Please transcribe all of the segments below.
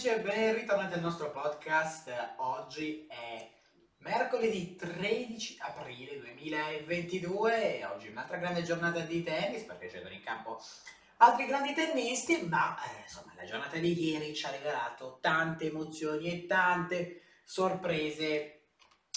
amici e ben ritornati al nostro podcast. Oggi è mercoledì 13 aprile 2022 e oggi è un'altra grande giornata di tennis perché scendono in campo altri grandi tennisti, ma eh, insomma la giornata di ieri ci ha regalato tante emozioni e tante sorprese.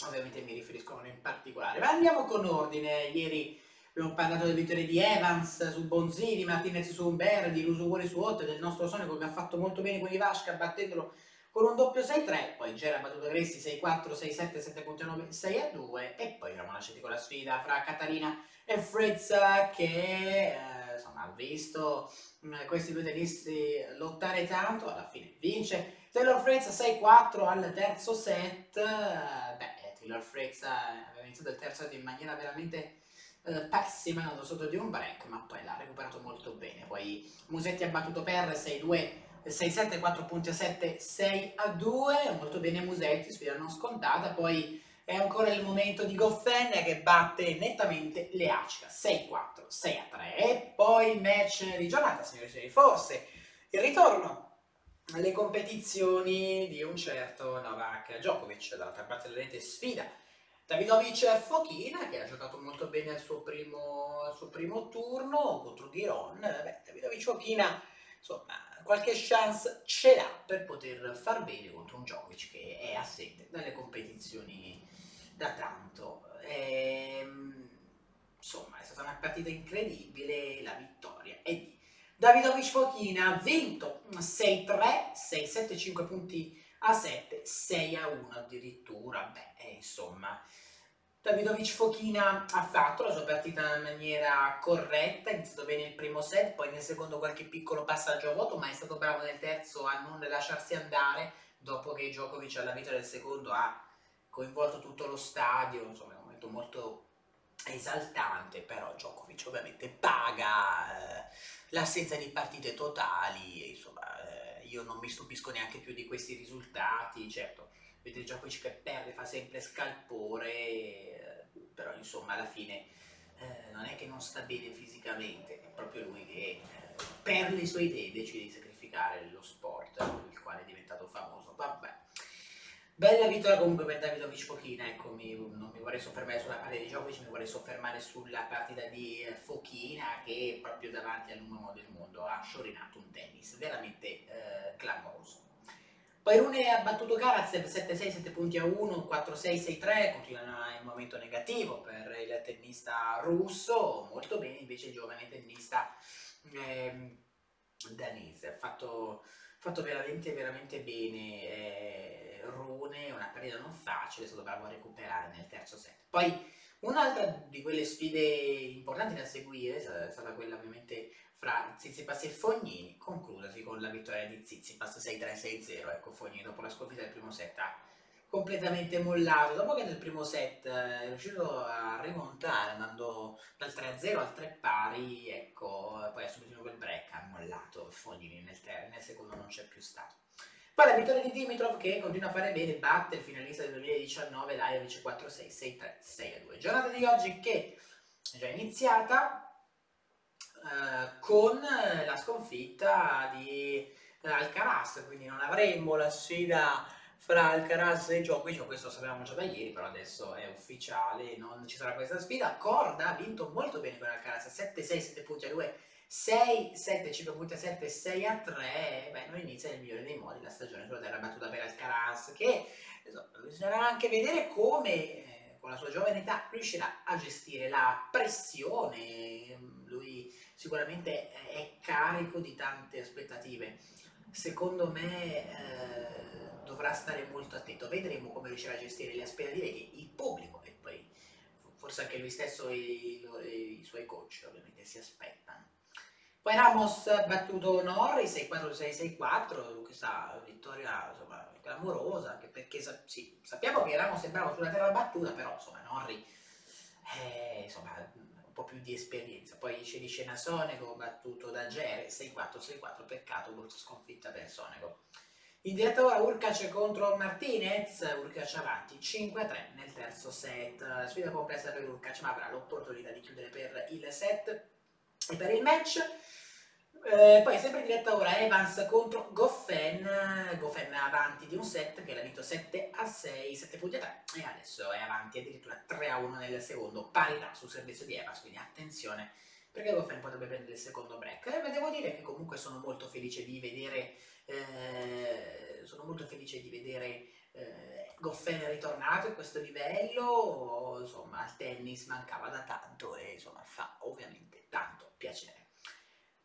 Ovviamente mi riferisco a uno in particolare. Ma andiamo con ordine. Ieri Abbiamo parlato delle vittorie di Evans su Bonzini, Martinez su Umber, di Lusuguri su Otte, del nostro Sonico che ha fatto molto bene con Ivasca battendolo con un doppio 6-3, poi Gera ha battuto Gressi 6-4, 6-7, 7.9, 6-2 e poi eravamo lasciati con la sfida fra Catalina e Fritz che eh, insomma ha visto mh, questi due tennisti lottare tanto, alla fine vince Taylor Fritz 6-4 al terzo set, beh Taylor Fritz aveva iniziato il terzo set in maniera veramente eh, pessima, è sotto di un break, ma poi l'ha recuperato molto bene. Poi Musetti ha battuto per 6-2, 6-7, 4 punti a 7, 6 a 2, molto bene Musetti, sfida non scontata. Poi è ancora il momento di Goffen che batte nettamente le Acica 6-4, 6 a 3. E poi match di giornata, signori e signori, forse il ritorno alle competizioni di un certo Novak Djokovic, dall'altra parte della rete sfida Davidovic Fochina che ha giocato molto bene al suo primo, al suo primo turno contro Ghiron. Davidovic Fochina, insomma, qualche chance ce l'ha per poter far bene contro un Djokovic che è assente dalle competizioni da tanto. E, ehm, insomma, è stata una partita incredibile, la vittoria è di Davidovic Fochina, ha vinto 6-3, 6-7, 5 punti a 7, 6 a 1 addirittura. Beh, eh, insomma, Davidovic Fochina ha fatto la sua partita in maniera corretta, ha iniziato bene il primo set, poi nel secondo qualche piccolo passaggio a vuoto, ma è stato bravo nel terzo a non lasciarsi andare, dopo che Djokovic alla vita del secondo ha coinvolto tutto lo stadio, insomma è un momento molto esaltante, però Djokovic ovviamente paga eh, l'assenza di partite totali, insomma io non mi stupisco neanche più di questi risultati, certo, vedete Djokovic che perde fa sempre scalpore, eh, però insomma alla fine eh, non è che non sta bene fisicamente, è proprio lui che eh, per le sue idee decide di sacrificare lo sport, il quale è diventato famoso, vabbè. Bella vittoria comunque per Davidovic Fochina, ecco, mi, non mi vorrei soffermare sulla partita di Djokovic, mi vorrei soffermare sulla partita di Fochina che proprio davanti al numero del mondo ha sciorinato un tennis veramente eh. Poi Rune ha battuto Karatsev 7-6, 7 punti a 1, 4-6, 6-3, continua il momento negativo per il tennista russo, molto bene invece il giovane tennista eh, danese, ha fatto, fatto, veramente, veramente bene. Eh, Rune, una partita non facile, è stato bravo a recuperare nel terzo set. Poi un'altra di quelle sfide importanti da seguire è stata quella ovviamente fra Zizipas e Fognini, conclusasi con la vittoria di Zizipas 6-3-6-0. Ecco, Fognini dopo la sconfitta del primo set ha completamente mollato. Dopo che nel primo set eh, è riuscito a rimontare andando dal 3-0 al 3 pari, ecco, poi ha subito quel break, ha mollato Fognini nel, nel secondo non c'è più stato. Poi la vittoria di Dimitrov che continua a fare bene, batte il finalista del 2019 Lajovic 4-6, 6-3, 6-2. Giornata di oggi che è già iniziata eh, con la sconfitta di Alcaraz, quindi non avremmo la sfida fra Alcaraz e Djokovic, questo lo sapevamo già da ieri, però adesso è ufficiale, non ci sarà questa sfida. Corda ha vinto molto bene con Alcaraz, 7-6, 7 punti a 2 6, 7, 5.7, 6 a 3, beh, non inizia nel migliore dei modi la stagione sulla terra battuta per Alcaraz, che insomma, bisognerà anche vedere come eh, con la sua giovane età riuscirà a gestire la pressione, lui sicuramente è carico di tante aspettative, secondo me eh, dovrà stare molto attento, vedremo come riuscirà a gestire le aspettative che il pubblico e poi forse anche lui stesso e i, i suoi coach ovviamente si aspettano. Poi Ramos battuto Norri 6-4-6-6-4, questa vittoria insomma, clamorosa, anche perché sì, sappiamo che Ramos è bravo sulla terra battuta, però insomma Norri eh, insomma, un po' più di esperienza. Poi c'è di scena Sonego battuto da Gere 6-4-6-4, peccato brutta sconfitta per Sonego. In diretta ora Urkac contro Martinez, Urkac avanti 5-3 nel terzo set, sfida complessa per Urkac ma avrà l'opportunità di chiudere per il set e per il match Eh, poi sempre in diretta ora Evans contro Goffen, Goffen avanti di un set che l'ha vinto 7 a 6, 7 punti a 3 e adesso è avanti addirittura 3 a 1 nel secondo, parità sul servizio di Evans, quindi attenzione perché Goffen potrebbe prendere il secondo break. Eh, ma devo dire che comunque sono molto felice di vedere, eh, sono molto felice di vedere eh, Goffen ritornato a questo livello, insomma al tennis mancava da tanto e insomma fa ovviamente tanto piacere.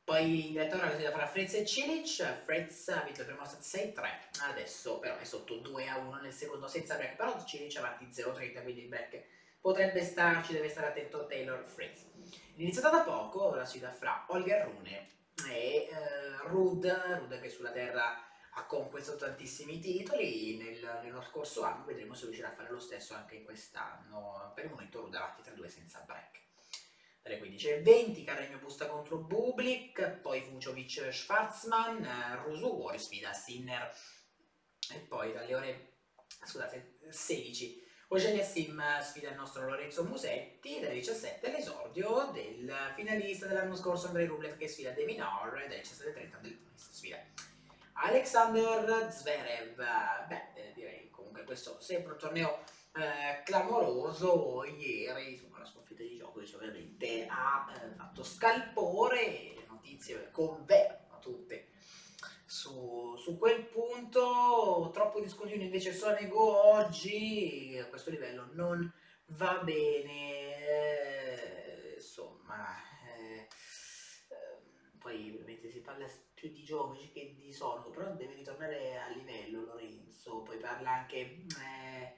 Poi in direttore la sfida fra Fritz e Cilic, Fritz ha vinto il primo set 6-3, adesso però è sotto 2-1 nel secondo senza break, però Cilic avanti 0-30, quindi il break potrebbe starci, deve stare attento Taylor Fritz. È iniziata da poco la sfida fra Olga Rune e eh, Rud, Rud che sulla terra ha conquistato tantissimi titoli nel, nello scorso anno, vedremo se riuscirà a fare lo stesso anche quest'anno. Per il momento Rud avanti 3-2 senza break. Dalle 15.20 Carregno Busta contro Bublik, poi Vujovic Schwarzman, Rusu War sfida Sinner. E poi dalle ore scusate, 16 Eugenia Sim sfida il nostro Lorenzo Musetti, dalle 17 l'esordio del finalista dell'anno scorso Andrei Rublev che sfida De Minor, dalle 17.30 del sfida Alexander Zverev, beh eh, direi comunque questo sempre un torneo eh, clamoroso, ieri Djokovic ovviamente ha eh, fatto scalpore e le notizie confermano tutte. Su, su, quel punto troppo discontinuo invece Sonego oggi a questo livello non va bene. Eh, insomma eh, eh, poi ovviamente si parla più di Giovici che di Sonego però deve ritornare a livello Lorenzo poi parla anche eh,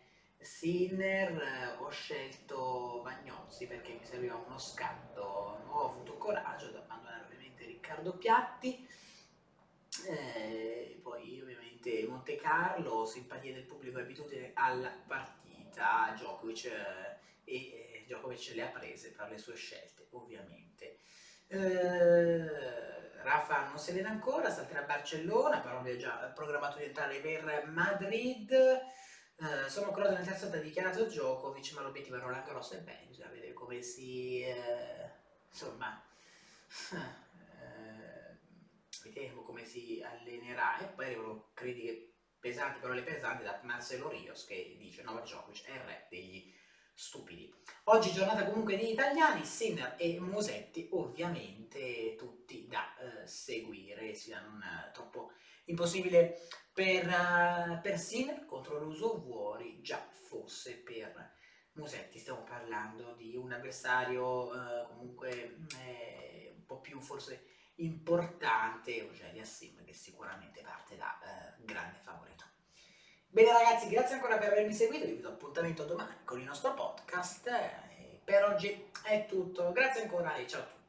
Sinner ho scelto Vagnozzi perché mi serviva uno scatto ho avuto coraggio ad abbandonare ovviamente Riccardo Piatti eh, poi ovviamente Monte Carlo, simpatia del pubblico abitudine alla partita, Djokovic, eh, e eh, Djokovic le ha prese per le sue scelte, ovviamente. Eh, Rafa non si vede ancora, salterà a Barcellona, però aveva già programmato di entrare per Madrid. Eh, sono cronato nel terzo ha dichiarato Djokovic, ma l'obiettivo è Roland Garros e beh, bisogna vedere come si... Eh, insomma vedremo come si allenerà e poi arrivano critiche pesanti, parole pesanti da Marcelo Rios che dice Novak Djokovic è il re degli stupidi. Oggi giornata comunque di italiani, Sinner e Musetti ovviamente tutti da uh, seguire, sia non uh, troppo impossibile per, uh, per Sinner contro l'uso Vuori, già fosse per Musetti, stiamo parlando di un avversario comunque eh, un po' più forse importante Eugenia Sim che sicuramente parte da eh, grande favorito. Bene ragazzi, grazie ancora per avermi seguito, vi do appuntamento domani con il nostro podcast. Eh, per oggi è tutto, grazie ancora e ciao a tutti.